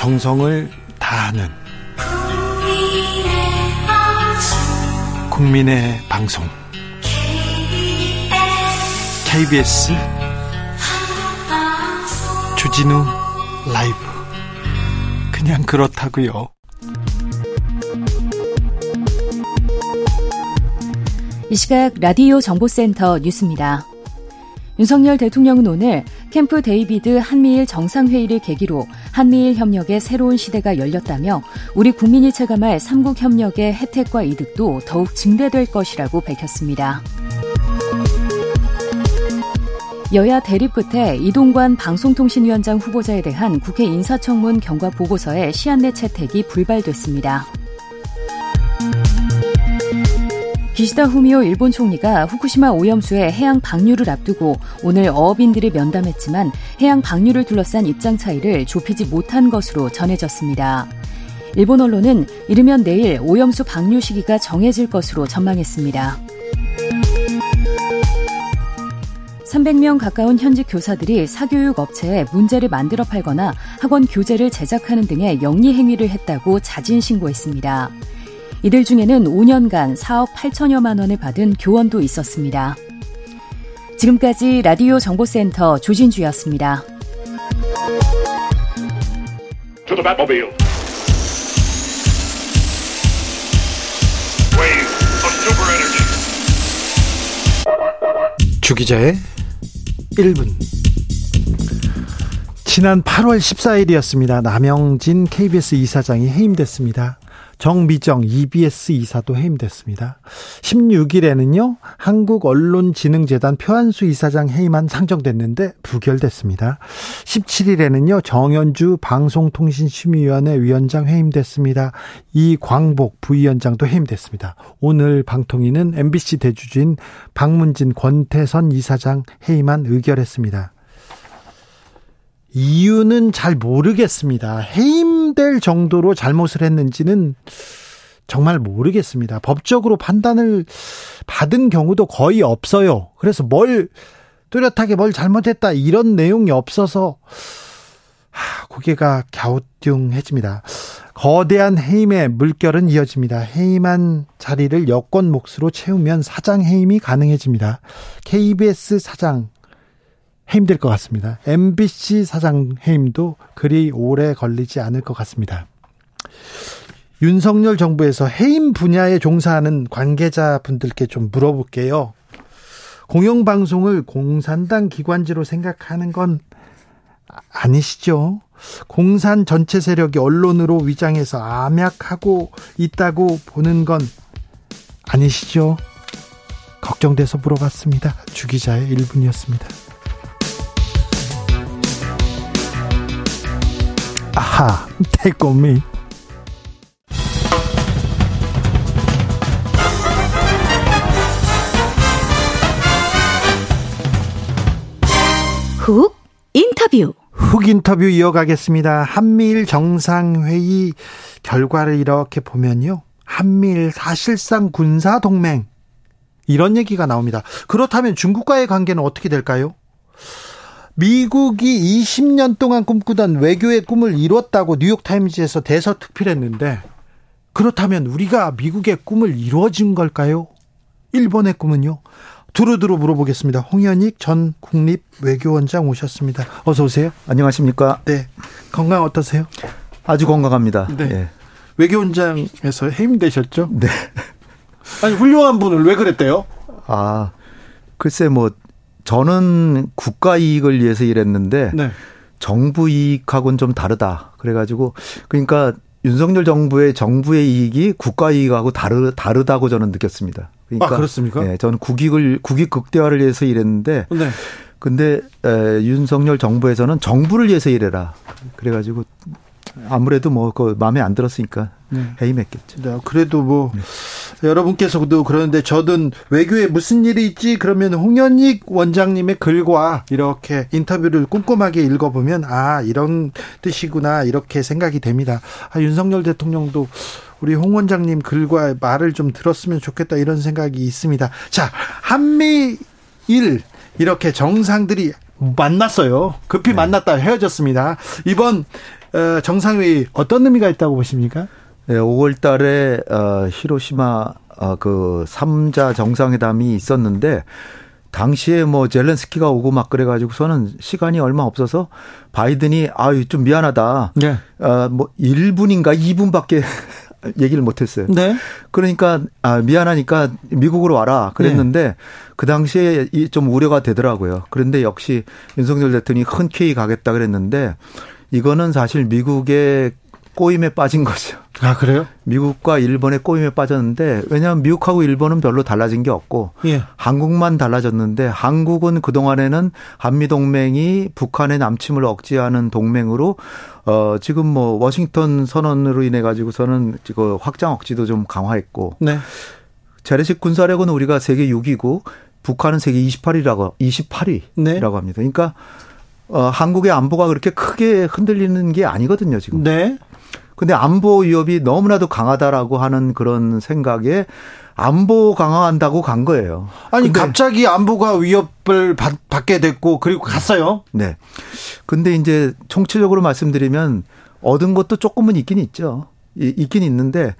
정성을 다하는 국민의 방송 KBS 주진우 라이브 그냥 그렇다고요. 이 시각 라디오 정보센터 뉴스입니다. 윤석열 대통령은 오늘 캠프 데이비드 한미일 정상회의를 계기로 한미일 협력의 새로운 시대가 열렸다며 우리 국민이 체감할 삼국 협력의 혜택과 이득도 더욱 증대될 것이라고 밝혔습니다. 여야 대립 끝에 이동관 방송통신위원장 후보자에 대한 국회 인사청문 경과 보고서의 시한내 채택이 불발됐습니다. 기시다 후미오 일본 총리가 후쿠시마 오염수의 해양 방류를 앞두고 오늘 어업인들을 면담했지만 해양 방류를 둘러싼 입장 차이를 좁히지 못한 것으로 전해졌습니다. 일본 언론은 이르면 내일 오염수 방류 시기가 정해질 것으로 전망했습니다. 300명 가까운 현직 교사들이 사교육 업체에 문제를 만들어 팔거나 학원 교재를 제작하는 등의 영리 행위를 했다고 자진 신고했습니다. 이들 중에는 5년간 4억 8천여만 원을 받은 교원도 있었습니다. 지금까지 라디오 정보센터 조진주였습니다. 주기자의 1분 지난 8월 14일이었습니다. 남영진 KBS 이사장이 해임됐습니다. 정미정 EBS 이사도 해임됐습니다. 16일에는요, 한국언론진흥재단 표한수 이사장 해임안 상정됐는데 부결됐습니다. 17일에는요, 정현주 방송통신심의위원회 위원장 해임됐습니다. 이광복 부위원장도 해임됐습니다. 오늘 방통위는 MBC 대주주인 박문진 권태선 이사장 해임안 의결했습니다. 이유는 잘 모르겠습니다. 해임될 정도로 잘못을 했는지는 정말 모르겠습니다. 법적으로 판단을 받은 경우도 거의 없어요. 그래서 뭘 뚜렷하게 뭘 잘못했다 이런 내용이 없어서 하, 고개가 갸우뚱해집니다. 거대한 해임의 물결은 이어집니다. 해임한 자리를 여권 몫으로 채우면 사장 해임이 가능해집니다. KBS 사장 해임될 것 같습니다. MBC 사장 해임도 그리 오래 걸리지 않을 것 같습니다. 윤석열 정부에서 해임 분야에 종사하는 관계자 분들께 좀 물어볼게요. 공영방송을 공산당 기관지로 생각하는 건 아니시죠? 공산 전체 세력이 언론으로 위장해서 암약하고 있다고 보는 건 아니시죠? 걱정돼서 물어봤습니다. 주기자의 1분이었습니다. Take on me. 훅 인터뷰. 훅 인터뷰 이어가겠습니다. 한미일 정상회의 결과를 이렇게 보면요. 한미일 사실상 군사 동맹 이런 얘기가 나옵니다. 그렇다면 중국과의 관계는 어떻게 될까요? 미국이 20년 동안 꿈꾸던 외교의 꿈을 이뤘다고 뉴욕타임즈에서 대서특필했는데 그렇다면 우리가 미국의 꿈을 이루어진 걸까요? 일본의 꿈은요? 두루두루 물어보겠습니다. 홍현익 전 국립외교원장 오셨습니다. 어서 오세요. 안녕하십니까? 네. 건강 어떠세요? 아주 건강합니다. 네. 네. 외교원장에서 해임되셨죠? 네. 아니 훌륭한 분을 왜 그랬대요? 아 글쎄 뭐 저는 국가 이익을 위해서 일했는데 네. 정부 이익하고는 좀 다르다. 그래가지고 그러니까 윤석열 정부의 정부의 이익이 국가 이익하고 다르 다르다고 저는 느꼈습니다. 그러니까 아, 그렇습니까? 네, 저는 국익을 국익 극대화를 위해서 일했는데 네. 근데 에, 윤석열 정부에서는 정부를 위해서 일해라. 그래가지고 아무래도 뭐 그 마음에 안 들었으니까 네. 해임했겠죠. 네, 그래도 뭐 네. 여러분께서도 그러는데 저든 외교에 무슨 일이 있지 그러면 홍현익 원장님의 글과 이렇게 인터뷰를 꼼꼼하게 읽어보면 아 이런 뜻이구나 이렇게 생각이 됩니다. 아, 윤석열 대통령도 우리 홍 원장님 글과 말을 좀 들었으면 좋겠다 이런 생각이 있습니다. 자 한미일 이렇게 정상들이 만났어요. 급히 네. 만났다 헤어졌습니다. 이번 어, 정상회의 어떤 의미가 있다고 보십니까? 네, 5월 달에 어, 히로시마 어, 그 3자 정상회담이 있었는데 당시에 뭐 젤렌스키가 오고 막 그래가지고서는 시간이 얼마 없어서 바이든이 아유 좀 미안하다. 네. 어뭐 1분인가 2분밖에 얘기를 못했어요. 네. 그러니까 아 미안하니까 미국으로 와라 그랬는데 네. 그 당시에 좀 우려가 되더라고요. 그런데 역시 윤석열 대통령이 흔쾌히 가겠다 그랬는데 이거는 사실 미국의 꼬임에 빠진 거죠. 아, 그래요? 미국과 일본의 꼬임에 빠졌는데 왜냐하면 미국하고 일본은 별로 달라진 게 없고 예. 한국만 달라졌는데 한국은 그동안에는 한미 동맹이 북한의 남침을 억제하는 동맹으로 어 지금 뭐 워싱턴 선언으로 인해 가지고서는 지금 확장 억지도 좀 강화했고 네. 재래식 군사력은 우리가 세계 6위고 북한은 세계 28위라고 28위라고 네. 합니다. 그러니까 어 한국의 안보가 그렇게 크게 흔들리는 게 아니거든요, 지금. 네. 근데 안보 위협이 너무나도 강하다라고 하는 그런 생각에 안보 강화한다고 간 거예요. 아니 갑자기 안보가 위협을 받, 받게 됐고 그리고 갔어요. 네. 근데 이제 총체적으로 말씀드리면 얻은 것도 조금은 있긴 있죠. 있긴 있는데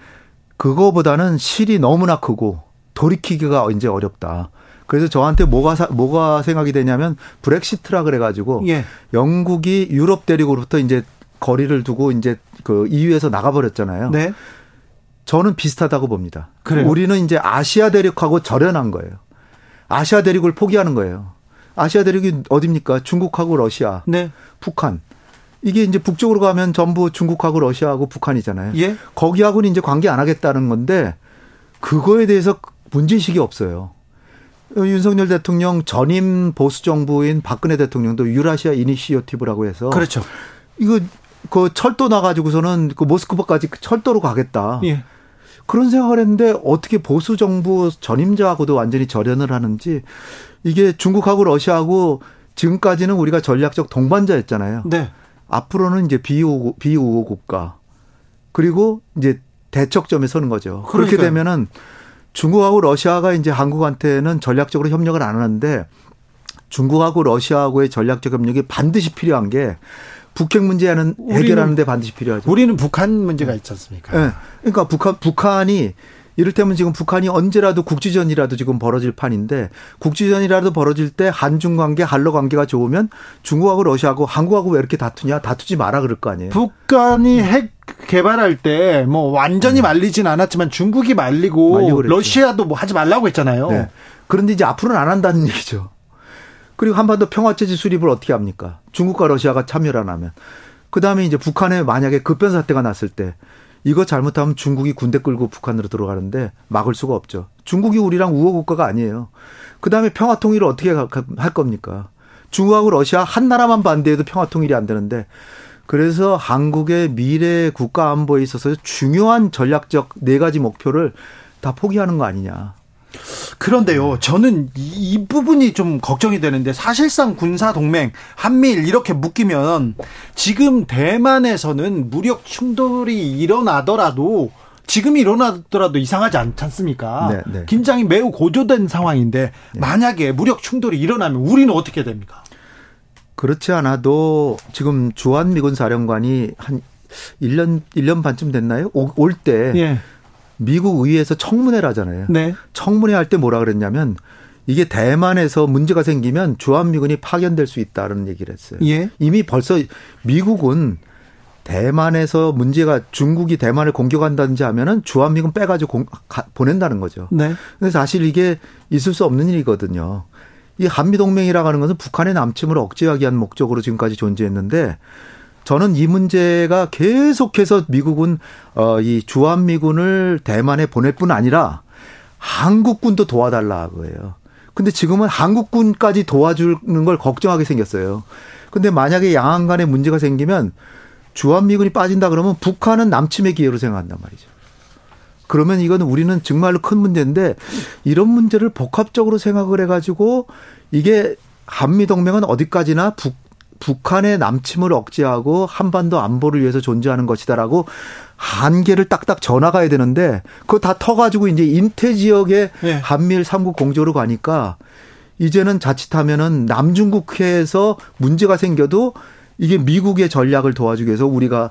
그거보다는 실이 너무나 크고 돌이키기가 이제 어렵다. 그래서 저한테 뭐가 사, 뭐가 생각이 되냐면 브렉시트라 그래가지고 예. 영국이 유럽 대륙으로부터 이제 거리를 두고 이제 그 EU에서 나가버렸잖아요. 네. 저는 비슷하다고 봅니다. 그래요? 우리는 이제 아시아 대륙하고 절연한 거예요. 아시아 대륙을 포기하는 거예요. 아시아 대륙이 어딥니까? 중국하고 러시아, 네. 북한. 이게 이제 북쪽으로 가면 전부 중국하고 러시아하고 북한이잖아요. 예? 거기하고는 이제 관계 안 하겠다는 건데 그거에 대해서 문제의식이 없어요. 윤석열 대통령 전임 보수 정부인 박근혜 대통령도 유라시아 이니시어티브라고 해서 그렇죠. 이거 그 철도 나가지고서는 그 모스크바까지 철도로 가겠다. 예. 그런 생각을 했는데 어떻게 보수 정부 전임자하고도 완전히 절연을 하는지 이게 중국하고 러시아하고 지금까지는 우리가 전략적 동반자였잖아요. 네. 앞으로는 이제 비우호, 비우호 국가 그리고 이제 대척점에 서는 거죠. 그러니까요. 그렇게 되면은 중국하고 러시아가 이제 한국한테는 전략적으로 협력을 안 하는데 중국하고 러시아하고의 전략적 협력이 반드시 필요한 게 북핵 문제는 해결하는데 반드시 필요하죠. 우리는 북한 문제가 있지 않습니까? 네. 그러니까 북한 북한이 이를테면 지금 북한이 언제라도 국지전이라도 지금 벌어질 판인데 국지전이라도 벌어질 때 한중 관계, 한러 관계가 좋으면 중국하고 러시아하고 한국하고 왜 이렇게 다투냐? 다투지 마라 그럴 거 아니에요. 북한이 핵 개발할 때 뭐 완전히 네. 말리진 않았지만 중국이 말리고 러시아도 뭐 하지 말라고 했잖아요. 네. 그런데 이제 앞으로는 안 한다는 얘기죠. 그리고 한반도 평화체제 수립을 어떻게 합니까? 중국과 러시아가 참여를 안 하면. 그 다음에 이제 북한에 만약에 급변 사태가 났을 때 이거 잘못하면 중국이 군대 끌고 북한으로 들어가는데 막을 수가 없죠. 중국이 우리랑 우호 국가가 아니에요. 그 다음에 평화 통일을 어떻게 할 겁니까? 중국하고 러시아 한 나라만 반대해도 평화 통일이 안 되는데 그래서 한국의 미래 국가 안보에 있어서 중요한 전략적 네 가지 목표를 다 포기하는 거 아니냐. 그런데요, 저는 이, 이, 부분이 좀 걱정이 되는데 사실상 군사 동맹 한미일 이렇게 묶이면 지금 대만에서는 무력 충돌이 일어나더라도 지금 일어나더라도 이상하지 않지 않습니까? 네, 네. 긴장이 매우 고조된 상황인데 네. 만약에 무력 충돌이 일어나면 우리는 어떻게 됩니까? 그렇지 않아도 지금 주한 미군 사령관이 한 1년 1년 반쯤 됐나요? 올때 예. 미국 의회에서 청문회를 하잖아요. 네. 청문회 할 때 뭐라 그랬냐면 이게 대만에서 문제가 생기면 주한미군이 파견될 수 있다는 얘기를 했어요. 예. 이미 벌써 미국은 대만에서 문제가 중국이 대만을 공격한다든지 하면은 주한미군 빼가지고 공, 가, 보낸다는 거죠. 네. 근데 사실 이게 있을 수 없는 일이거든요. 이 한미동맹이라고 하는 것은 북한의 남침을 억제하기 위한 목적으로 지금까지 존재했는데 저는 이 문제가 계속해서 미국은 어 이 주한미군을 대만에 보낼 뿐 아니라 한국군도 도와달라 고 해요 근데 지금은 한국군까지 도와주는 걸 걱정하게 생겼어요. 근데 만약에 양안 간에 문제가 생기면 주한미군이 빠진다 그러면 북한은 남침의 기회로 생각한단 말이죠. 그러면 이거는 우리는 정말로 큰 문제인데 이런 문제를 복합적으로 생각을 해가지고 이게 한미동맹은 어디까지나 북, 북한의 남침을 억제하고 한반도 안보를 위해서 존재하는 것이다라고 한계를 딱딱 전화가야 되는데 그거 다 터가지고 이제 인태 지역에 네. 한미일 삼국 공조로 가니까 이제는 자칫하면은 남중국해에서 문제가 생겨도 이게 미국의 전략을 도와주기 위해서 우리가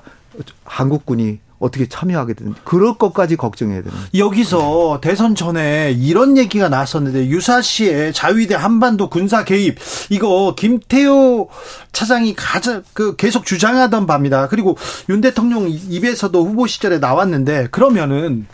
한국군이 어떻게 참여하게 되는 그럴 것까지 걱정해야 되는. 여기서 대선 전에 이런 얘기가 나왔었는데 유사시에 자위대 한반도 군사 개입 이거 김태호 차장이 가장 그 계속 주장하던 바입니다. 그리고 윤 대통령 입에서도 후보 시절에 나왔는데 그러면은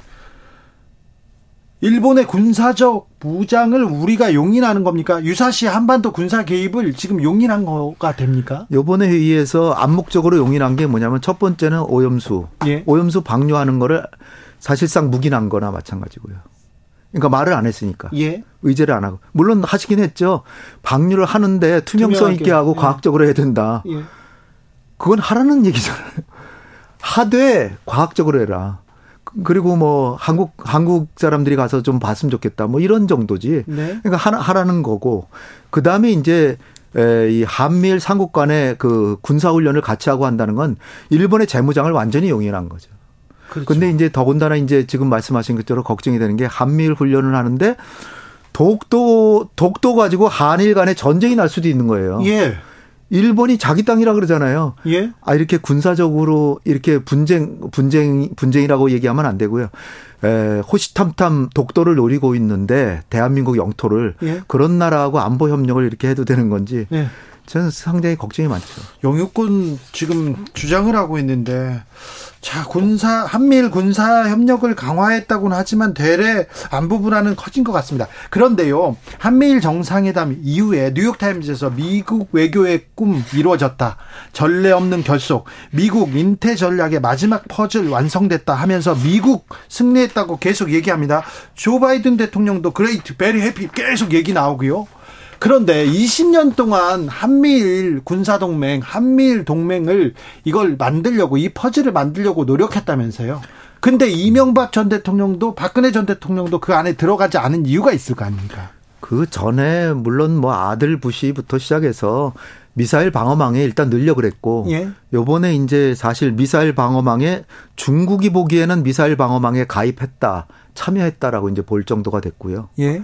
일본의 군사적 무장을 우리가 용인하는 겁니까? 유사시 한반도 군사 개입을 지금 용인한 거가 됩니까? 요번에 회의에서 암묵적으로 용인한 게 뭐냐면 첫 번째는 오염수. 예. 오염수 방류하는 거를 사실상 묵인한 거나 마찬가지고요. 그러니까 말을 안 했으니까. 예. 의제를 안 하고. 물론 하시긴 했죠. 방류를 하는데 투명성 있게 하고 예. 과학적으로 해야 된다. 예. 그건 하라는 얘기잖아요. 하되 과학적으로 해라. 그리고 뭐 한국 한국 사람들이 가서 좀 봤으면 좋겠다. 뭐 이런 정도지. 네. 그러니까 하나 하라는 거고 그 다음에 이제 에, 이 한미일 삼국 간의 그 군사 훈련을 같이 하고 한다는 건 일본의 재무장을 완전히 용인한 거죠. 그렇죠. 근데 이제 더군다나 이제 지금 말씀하신 것처럼 걱정이 되는 게 한미일 훈련을 하는데 독도 독도 가지고 한일 간에 전쟁이 날 수도 있는 거예요. 예. 일본이 자기 땅이라 그러잖아요. 예? 아 이렇게 군사적으로 이렇게 분쟁 분쟁 분쟁이라고 얘기하면 안 되고요. 에, 호시탐탐 독도를 노리고 있는데 대한민국 영토를 예? 그런 나라하고 안보 협력을 이렇게 해도 되는 건지 예. 저는 상당히 걱정이 많죠. 영유권 지금 주장을 하고 있는데 자, 군사, 한미일 군사 협력을 강화했다고는 하지만 되레 안보 불안은 커진 것 같습니다. 그런데요, 한미일 정상회담 이후에 뉴욕 타임즈에서 미국 외교의 꿈 이루어졌다. 전례 없는 결속. 미국 인태 전략의 마지막 퍼즐 완성됐다 하면서 미국 승리했다고 계속 얘기합니다. 조 바이든 대통령도 great, very happy 계속 얘기 나오고요. 그런데 20년 동안 한미일 군사동맹, 한미일 동맹을 이걸 만들려고 이 퍼즐을 만들려고 노력했다면서요. 근데 이명박 전 대통령도 박근혜 전 대통령도 그 안에 들어가지 않은 이유가 있을 거 아닙니까? 그 전에 물론 뭐 아들 부시부터 시작해서 미사일 방어망에 일단 늘려 그랬고 예. 요번에 이제 사실 미사일 방어망에 중국이 보기에는 미사일 방어망에 가입했다 참여했다라고 이제 볼 정도가 됐고요. 예.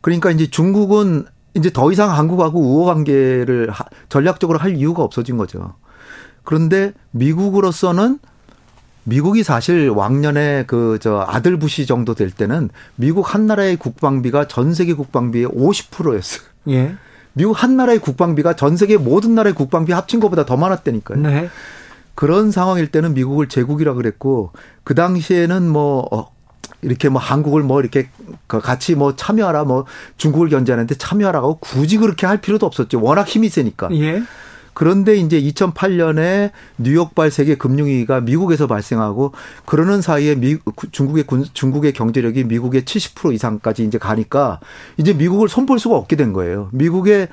그러니까 이제 중국은 이제 더 이상 한국하고 우호 관계를 전략적으로 할 이유가 없어진 거죠. 그런데 미국으로서는 미국이 사실 왕년에 그 저 아들 부시 정도 될 때는 미국 한 나라의 국방비가 전 세계 국방비의 50%였어요. 예. 미국 한 나라의 국방비가 전 세계 모든 나라의 국방비 합친 것보다 더 많았다니까요. 네. 그런 상황일 때는 미국을 제국이라 그랬고 그 당시에는 뭐 어, 이렇게 뭐 한국을 뭐 이렇게 그 같이 뭐 참여하라 뭐 중국을 견제하는데 참여하라고 굳이 그렇게 할 필요도 없었죠. 워낙 힘이 세니까. 예. 그런데 이제 2008년에 뉴욕발 세계 금융위기가 미국에서 발생하고 그러는 사이에 미, 중국의 군, 중국의 경제력이 미국의 70% 이상까지 이제 가니까 이제 미국을 손볼 수가 없게 된 거예요. 미국의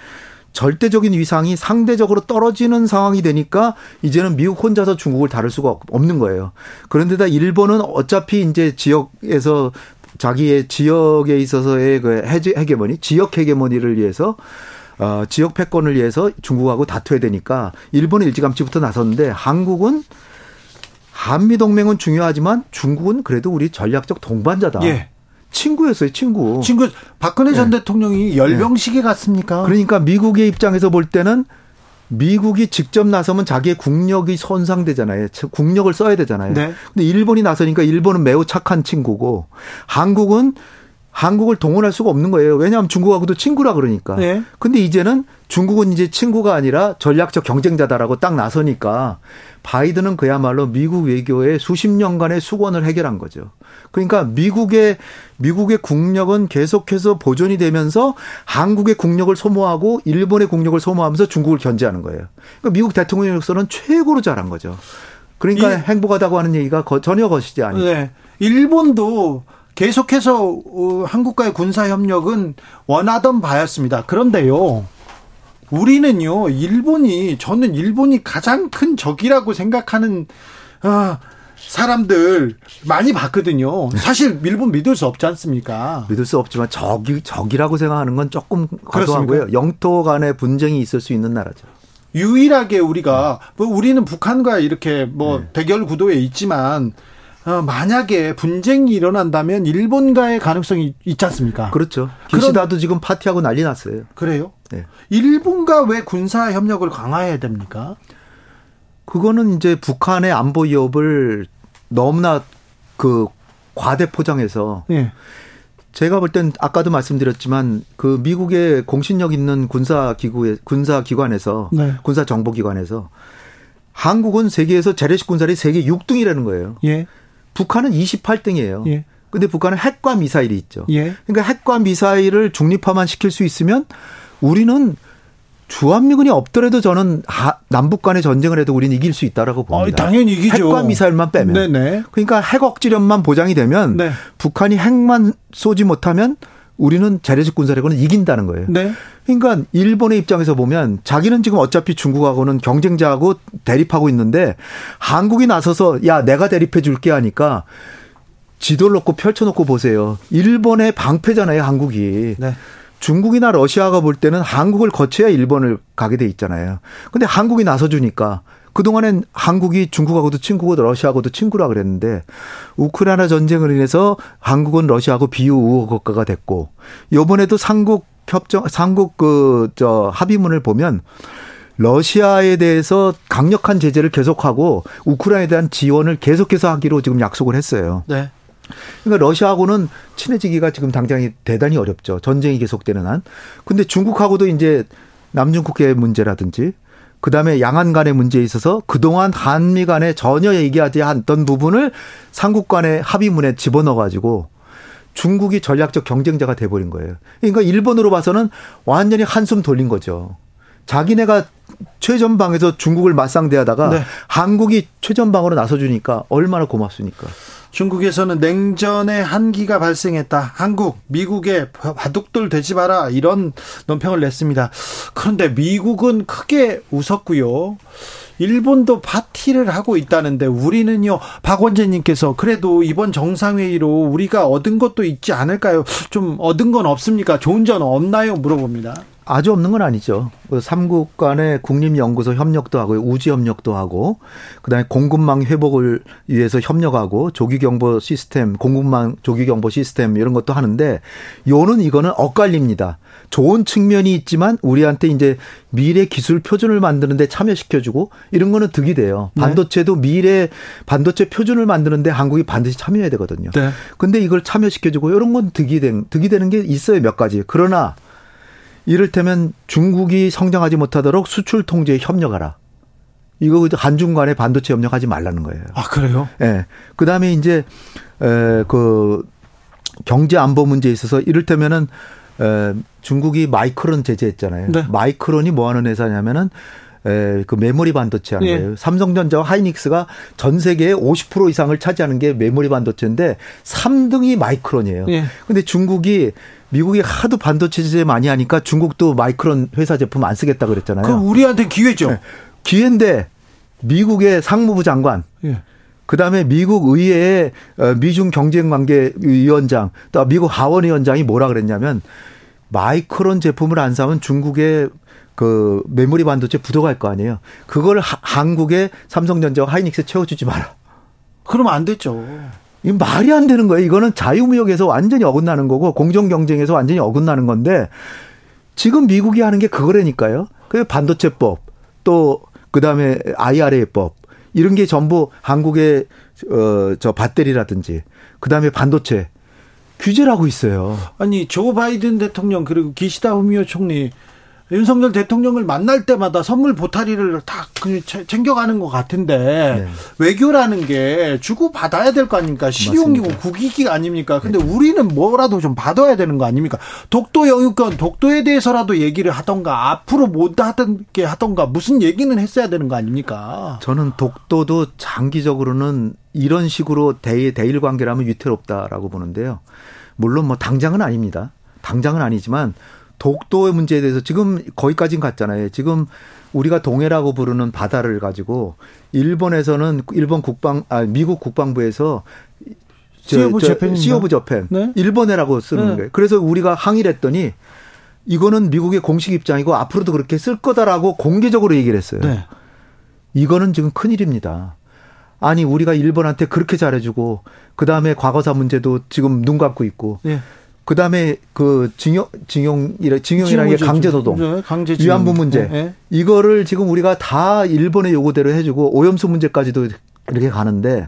절대적인 위상이 상대적으로 떨어지는 상황이 되니까 이제는 미국 혼자서 중국을 다룰 수가 없는 거예요. 그런데다 일본은 어차피 이제 지역에서 자기의 지역에 있어서의 그 헤게모니, 지역 헤게모니를 위해서 어, 지역 패권을 위해서 중국하고 다투어야 되니까 일본은 일찌감치부터 나섰는데 한국은 한미 동맹은 중요하지만 중국은 그래도 우리 전략적 동반자다. 예. 친구였어요, 친구. 친구 박근혜 네. 전 대통령이 열병식에 네. 갔습니까? 그러니까 미국의 입장에서 볼 때는 미국이 직접 나서면 자기의 국력이 손상되잖아요. 국력을 써야 되잖아요. 네. 근데 일본이 나서니까 일본은 매우 착한 친구고 한국은 한국을 동원할 수가 없는 거예요. 왜냐하면 중국하고도 친구라 그러니까. 네. 근데 이제는 중국은 이제 친구가 아니라 전략적 경쟁자다라고 딱 나서니까 바이든은 그야말로 미국 외교의 수십 년간의 수건을 해결한 거죠. 그러니까 미국의 미국의 국력은 계속해서 보존이 되면서 한국의 국력을 소모하고 일본의 국력을 소모하면서 중국을 견제하는 거예요. 그러니까 미국 대통령으로서는 최고로 잘한 거죠. 그러니까 이, 행복하다고 하는 얘기가 전혀 거시지 않아요. 네. 일본도 계속해서 어, 한국과의 군사 협력은 원하던 바였습니다. 그런데요. 우리는요, 일본이, 저는 일본이 가장 큰 적이라고 생각하는, 아, 사람들 많이 봤거든요. 사실 일본 믿을 수 없지 않습니까? 믿을 수 없지만 적이 적이라고 생각하는 건 조금 과도하고요. 영토 간의 분쟁이 있을 수 있는 나라죠. 유일하게 우리가 뭐 우리는 북한과 이렇게 뭐 네. 대결 구도에 있지만 어, 만약에 분쟁이 일어난다면 일본과의 가능성이 있지 않습니까? 그렇죠. 기시다도 지금 파티하고 난리 났어요. 그래요? 네. 일본과 왜 군사 협력을 강화해야 됩니까? 그거는 이제 북한의 안보 위협을 너무나 그 과대 포장해서 예. 제가 볼 땐 아까도 말씀드렸지만 그 미국의 공신력 있는 군사 기구에 군사 기관에서 네. 군사 정보 기관에서 한국은 세계에서 재래식 군사력이 세계 6등이라는 거예요. 예. 북한은 28등이에요. 예. 근데 북한은 핵과 미사일이 있죠. 예. 그러니까 핵과 미사일을 중립화만 시킬 수 있으면 우리는 주한미군이 없더라도 저는 남북 간의 전쟁을 해도 우리는 이길 수 있다라고 봅니다. 어, 당연히 이기죠. 핵과 미사일만 빼면. 네네. 그러니까 핵 억지력만 보장이 되면 네. 북한이 핵만 쏘지 못하면 우리는 재래식 군사력은 이긴다는 거예요. 네. 그러니까 일본의 입장에서 보면 자기는 지금 어차피 중국하고는 경쟁자하고 대립하고 있는데 한국이 나서서 야 내가 대립해 줄게 하니까 지도를 놓고 펼쳐놓고 보세요. 일본의 방패잖아요, 한국이. 네. 중국이나 러시아가 볼 때는 한국을 거쳐야 일본을 가게 돼 있잖아요. 근데 한국이 나서주니까 그동안엔 한국이 중국하고도 친구고 러시아하고도 친구라 그랬는데 우크라이나 전쟁을 인해서 한국은 러시아하고 비유 우호 국가가 됐고 요번에도 삼국 협정 삼국 그 저 합의문을 보면 러시아에 대해서 강력한 제재를 계속하고 우크라이나에 대한 지원을 계속해서 하기로 지금 약속을 했어요. 네. 그러니까 러시아하고는 친해지기가 지금 당장이 대단히 어렵죠. 전쟁이 계속되는 한. 근데 중국하고도 이제 남중국해 문제라든지 그다음에 양안 간의 문제에 있어서 그동안 한미 간에 전혀 얘기하지 않던 부분을 삼국 간의 합의문에 집어넣어 가지고 중국이 전략적 경쟁자가 돼 버린 거예요. 그러니까 일본으로 봐서는 완전히 한숨 돌린 거죠. 자기네가 최전방에서 중국을 맞상대하다가 네. 한국이 최전방으로 나서 주니까 얼마나 고맙습니까? 중국에서는 냉전의 한기가 발생했다. 한국, 미국의 바둑돌 되지 마라. 이런 논평을 냈습니다. 그런데 미국은 크게 웃었고요. 일본도 파티를 하고 있다는데 우리는요 박원재 님께서 그래도 이번 정상회의로 우리가 얻은 것도 있지 않을까요? 좀 얻은 건 없습니까? 좋은 점 없나요? 물어봅니다. 아주 없는 건 아니죠. 그 삼국 간의 국립연구소 협력도 하고 우지 협력도 하고 그다음에 공급망 회복을 위해서 협력하고 조기 경보 시스템, 공급망 조기 경보 시스템 이런 것도 하는데 요는 이거는 엇갈립니다. 좋은 측면이 있지만 우리한테 이제 미래 기술 표준을 만드는데 참여시켜 주고 이런 거는 득이 돼요. 네. 반도체도 미래 반도체 표준을 만드는데 한국이 반드시 참여해야 되거든요. 네. 근데 이걸 참여시켜 주고 이런 건 득이 된 득이 되는 게 있어요 몇 가지. 그러나 이를테면 중국이 성장하지 못하도록 수출 통제에 협력하라. 이거 한중 간에 반도체 협력하지 말라는 거예요. 아, 그래요? 예. 네. 그 다음에 이제, 에, 그, 경제 안보 문제에 있어서 이를테면은, 에, 중국이 마이크론 제재했잖아요. 네. 마이크론이 뭐 하는 회사냐면은, 에, 그 메모리 반도체 하는 예. 거예요. 삼성전자와 하이닉스가 전 세계의 50% 이상을 차지하는 게 메모리 반도체인데 3등이 마이크론이에요. 예. 근데 중국이 미국이 하도 반도체 제재 많이 하니까 중국도 마이크론 회사 제품 안 쓰겠다 그랬잖아요. 그럼 우리한테 기회죠. 네. 기회인데 미국의 상무부 장관 예. 그다음에 미국 의회의 어, 미중 경쟁 관계 위원장 또 미국 하원 위원장이 뭐라 그랬냐면 마이크론 제품을 안 사면 중국의 그 메모리 반도체 부도갈 거 아니에요. 그걸 하, 한국의 삼성전자와 하이닉스 채워주지 마라. 그러면 안 됐죠. 이 말이 안 되는 거예요. 이거는 자유무역에서 완전히 어긋나는 거고 공정 경쟁에서 완전히 어긋나는 건데 지금 미국이 하는 게 그거라니까요. 그 반도체법 또 그다음에 IRA법 이런 게 전부 한국의 어저 배터리라든지 그다음에 반도체 규제를 하고 있어요. 아니 조 바이든 대통령 그리고 기시다 후미오 총리 윤석열 대통령을 만날 때마다 선물 보타리를 다그 챙겨가는 것 같은데 네. 외교라는 게 주고 받아야 될 거 아닙니까? 실용이고 국익이 아닙니까? 근데 네. 우리는 뭐라도 좀 받아야 되는 거 아닙니까? 독도 영유권, 독도에 대해서라도 얘기를 하던가 앞으로 못 하던 게 하던가 무슨 얘기는 했어야 되는 거 아닙니까? 저는 독도도 장기적으로는 이런 식으로 대일, 대일 관계라면 위태롭다라고 보는데요. 물론 뭐 당장은 아닙니다. 당장은 아니지만 독도의 문제에 대해서 지금 거기까지는 갔잖아요. 지금 우리가 동해라고 부르는 바다를 가지고 일본에서는 일본 국방 아 미국 국방부에서 Sea of Japan Sea of Japan 네? 일본해라고 쓰는 네. 거예요. 그래서 우리가 항의를 했더니 이거는 미국의 공식 입장이고 앞으로도 그렇게 쓸 거다라고 공개적으로 얘기를 했어요. 네. 이거는 지금 큰일입니다. 아니 우리가 일본한테 그렇게 잘해주고 그 다음에 과거사 문제도 지금 눈 감고 있고 네. 그다음에 그 징용 징용 징용이라는 게 강제 노동, 네, 강제 위안부 문제 네. 이거를 지금 우리가 다 일본의 요구대로 해주고 오염수 문제까지도 이렇게 가는데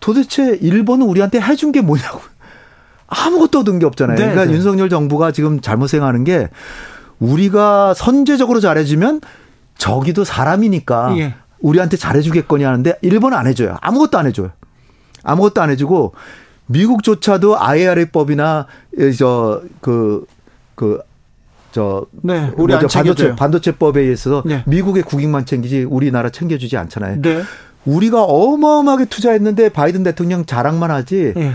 도대체 일본은 우리한테 해준 게 뭐냐고 아무것도 얻은 게 없잖아요. 네, 그러니까 네. 윤석열 정부가 지금 잘못 생각하는 게 우리가 선제적으로 잘해주면 저기도 사람이니까 예. 우리한테 잘해주겠거니 하는데 일본은 안 해줘요. 아무것도 안 해줘요. 아무것도 안 해주고 미국조차도 IRA법이나 저그 그 저 네, 우리 안 반도체 반도체법에 의해서 네. 미국의 국익만 챙기지 우리나라 챙겨주지 않잖아요. 네. 우리가 어마어마하게 투자했는데 바이든 대통령 자랑만 하지 네.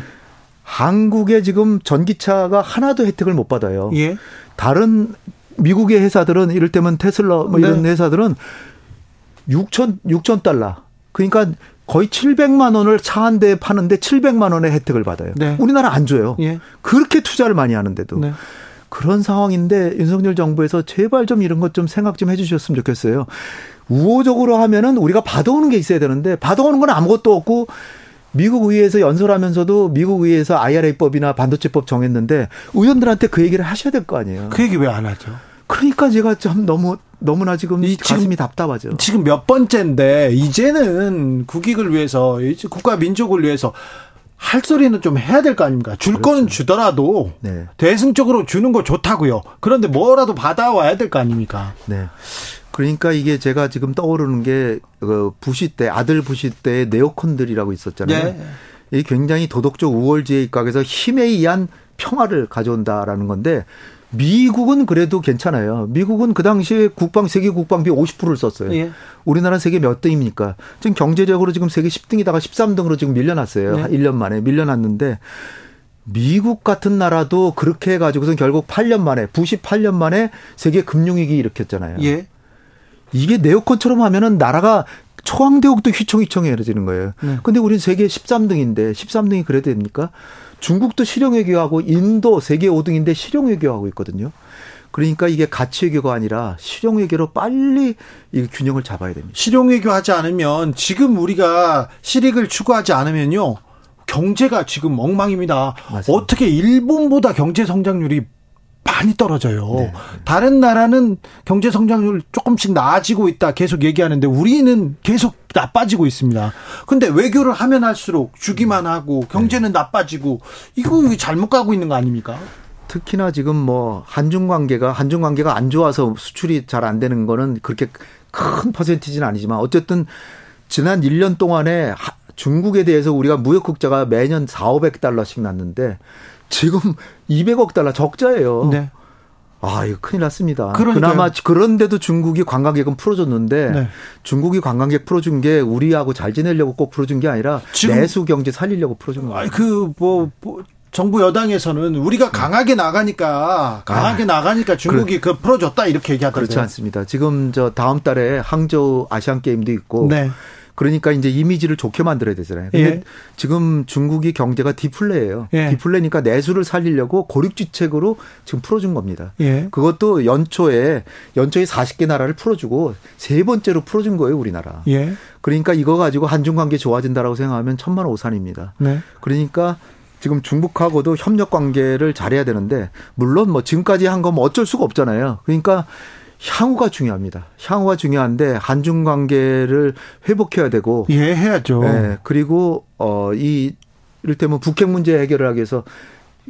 한국에 지금 전기차가 하나도 혜택을 못 받아요. 예. 다른 미국의 회사들은 이를테면 테슬라 뭐 이런 네. 회사들은 6천 6천 달러. 그러니까 거의 700만 원을 차 한 대 파는데 700만 원의 혜택을 받아요. 네. 우리나라 안 줘요. 예. 그렇게 투자를 많이 하는데도. 네. 그런 상황인데 윤석열 정부에서 제발 좀 이런 것 좀 생각 좀 해주셨으면 좋겠어요. 우호적으로 하면은 우리가 받아오는 게 있어야 되는데 받아오는 건 아무것도 없고 미국 의회에서 연설하면서도 미국 의회에서 IRA법이나 반도체법 정했는데 의원들한테 그 얘기를 하셔야 될 거 아니에요. 그 얘기 왜 안 하죠? 그러니까 제가 좀 너무 너무나 지금 이, 가슴이 지금, 답답하죠. 지금 몇 번째인데 이제는 국익을 위해서 국가 민족을 위해서 할 소리는 좀 해야 될 거 아닙니까? 줄 그렇죠. 거는 주더라도 네. 대승적으로 주는 거 좋다고요. 그런데 뭐라도 받아와야 될 거 아닙니까? 네. 그러니까 이게 제가 지금 떠오르는 게그 부시 때 아들 부시 때 네오콘들이라고 있었잖아요. 네. 이 굉장히 도덕적 우월주의 각에서 힘에 의한 평화를 가져온다라는 건데 미국은 그래도 괜찮아요. 미국은 그 당시에 국방 세계 국방비 50%를 썼어요. 예. 우리나라 세계 몇 등입니까? 지금 경제적으로 지금 세계 10등이다가 13등으로 지금 밀려났어요. 네. 1년 만에 밀려났는데 미국 같은 나라도 그렇게 해 가지고선 결국 8년 만에 98년 만에 세계 금융위기 일으켰잖아요. 예. 이게 네오콘처럼 하면은 나라가 초황대국도 휘청휘청해지는 거예요. 네. 근데 우리는 세계 13등인데 13등이 그래도 됩니까? 중국도 실용 외교하고 인도 세계 5등인데 실용 외교하고 있거든요. 그러니까 이게 가치 외교가 아니라 실용 외교로 빨리 이 균형을 잡아야 됩니다. 실용 외교 하지 않으면 지금 우리가 실익을 추구하지 않으면요. 경제가 지금 엉망입니다. 맞습니다. 어떻게 일본보다 경제 성장률이 많이 떨어져요. 네. 다른 나라는 경제 성장률 조금씩 나아지고 있다 계속 얘기하는데 우리는 계속 나빠지고 있습니다. 근데 외교를 하면 할수록 주기만 하고 경제는 네. 나빠지고 이거 잘못 가고 있는 거 아닙니까? 특히나 지금 뭐 한중 관계가 한중 관계가 안 좋아서 수출이 잘 안 되는 거는 그렇게 큰 퍼센티지는 아니지만 어쨌든 지난 1년 동안에 중국에 대해서 우리가 무역 국자가 매년 4, 500달러씩 났는데 지금 200억 달러 적자예요. 네. 아, 이거 큰일 났습니다. 그러니까요. 그나마 그런데도 중국이 관광객은 풀어줬는데 네. 중국이 관광객 풀어준 게 우리하고 잘 지내려고 꼭 풀어준 게 아니라 내수 경제 살리려고 풀어준 거예요. 그뭐 뭐 정부 여당에서는 우리가 강하게 나가니까 강하게 아, 나가니까 중국이 그래. 그 풀어줬다 이렇게 얘기하던데 그렇지 않습니다. 지금 저 다음 달에 항저우 아시안 게임도 있고 네. 그러니까 이제 이미지를 좋게 만들어야 되잖아요. 근데 예. 지금 중국이 경제가 디플레예요. 예. 디플레니까 내수를 살리려고 고립지책으로 지금 풀어준 겁니다. 예. 그것도 연초에 연초에 40개 나라를 풀어주고 세 번째로 풀어준 거예요, 우리나라. 예. 그러니까 이거 가지고 한중 관계 좋아진다라고 생각하면 천만 오산입니다. 네. 그러니까 지금 중국하고도 협력 관계를 잘해야 되는데 물론 뭐 지금까지 한거뭐 어쩔 수가 없잖아요. 그러니까 향후가 중요합니다. 향후가 중요한데 한중 관계를 회복해야 되고 예, 해야죠. 예, 그리고 어이 이를테면 북핵 문제 해결을 하기 위해서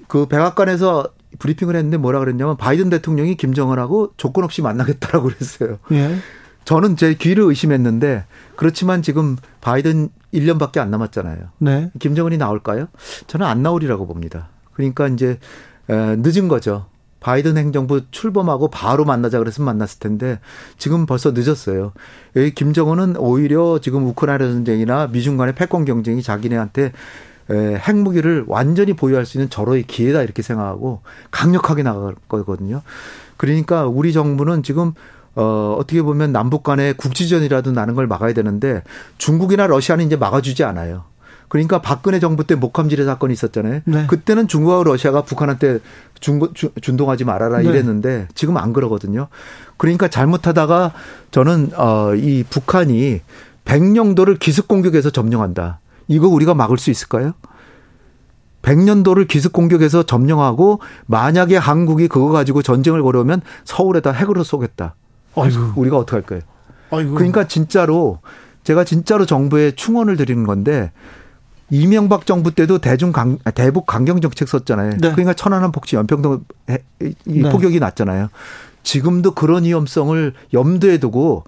그 백악관에서 브리핑을 했는데 뭐라 그랬냐면 바이든 대통령이 김정은하고 조건 없이 만나겠다라고 그랬어요. 예. 저는 제 귀를 의심했는데 그렇지만 지금 바이든 1년밖에 안 남았잖아요. 네. 김정은이 나올까요? 저는 안 나오리라고 봅니다. 그러니까 이제 늦은 거죠. 바이든 행정부 출범하고 바로 만나자 그래서 만났을 텐데 지금 벌써 늦었어요. 여기 김정은은 오히려 지금 우크라이나 전쟁이나 미중 간의 패권 경쟁이 자기네한테 핵무기를 완전히 보유할 수 있는 절호의 기회다 이렇게 생각하고 강력하게 나갈 거거든요. 그러니까 우리 정부는 지금 어, 어떻게 보면 남북 간의 국지전이라도 나는 걸 막아야 되는데 중국이나 러시아는 이제 막아주지 않아요. 그러니까 박근혜 정부 때 목함지뢰 사건이 있었잖아요. 네. 그때는 중국하고 러시아가 북한한테 중, 준동하지 말아라 네. 이랬는데 지금 안 그러거든요. 그러니까 잘못하다가 저는 어, 이 북한이 백령도를 기습 공격해서 점령한다. 이거 우리가 막을 수 있을까요? 백년도를 기습 공격해서 점령하고 만약에 한국이 그거 가지고 전쟁을 걸어오면 서울에다 핵으로 쏘겠다. 아이고. 우리가 어떻게 할 거예요? 아이고. 그러니까 진짜로 제가 진짜로 정부에 충원을 드리는 건데 이명박 정부 때도 대중 강, 대북 강경 정책 썼잖아요. 네. 그러니까 천안함 폭치 연평도 이 네. 폭격이 났잖아요. 지금도 그런 위험성을 염두에 두고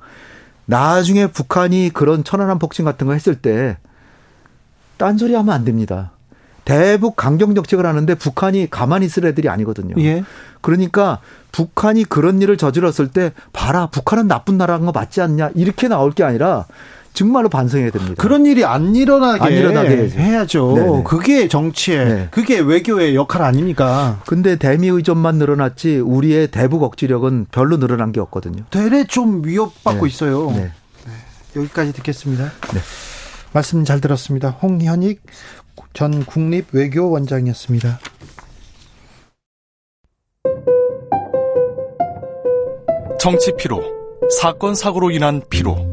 나중에 북한이 그런 천안함 폭침 같은 거 했을 때 딴소리 하면 안 됩니다. 대북 강경 정책을 하는데 북한이 가만히 있을 애들이 아니거든요. 예. 그러니까 북한이 그런 일을 저질렀을 때 봐라 북한은 나쁜 나라인 거 맞지 않냐 이렇게 나올 게 아니라 정말로 반성해야 됩니다. 그런 일이 안 일어나게, 안 일어나게 해야죠. 네네. 그게 정치의, 네. 그게 외교의 역할 아닙니까? 근데 대미 의존만 늘어났지 우리의 대북 억지력은 별로 늘어난 게 없거든요. 되레 좀 위협받고 네. 있어요. 네. 네. 여기까지 듣겠습니다. 네. 말씀 잘 들었습니다. 홍현익 전 국립외교원장이었습니다. 정치 피로, 사건 사고로 인한 피로.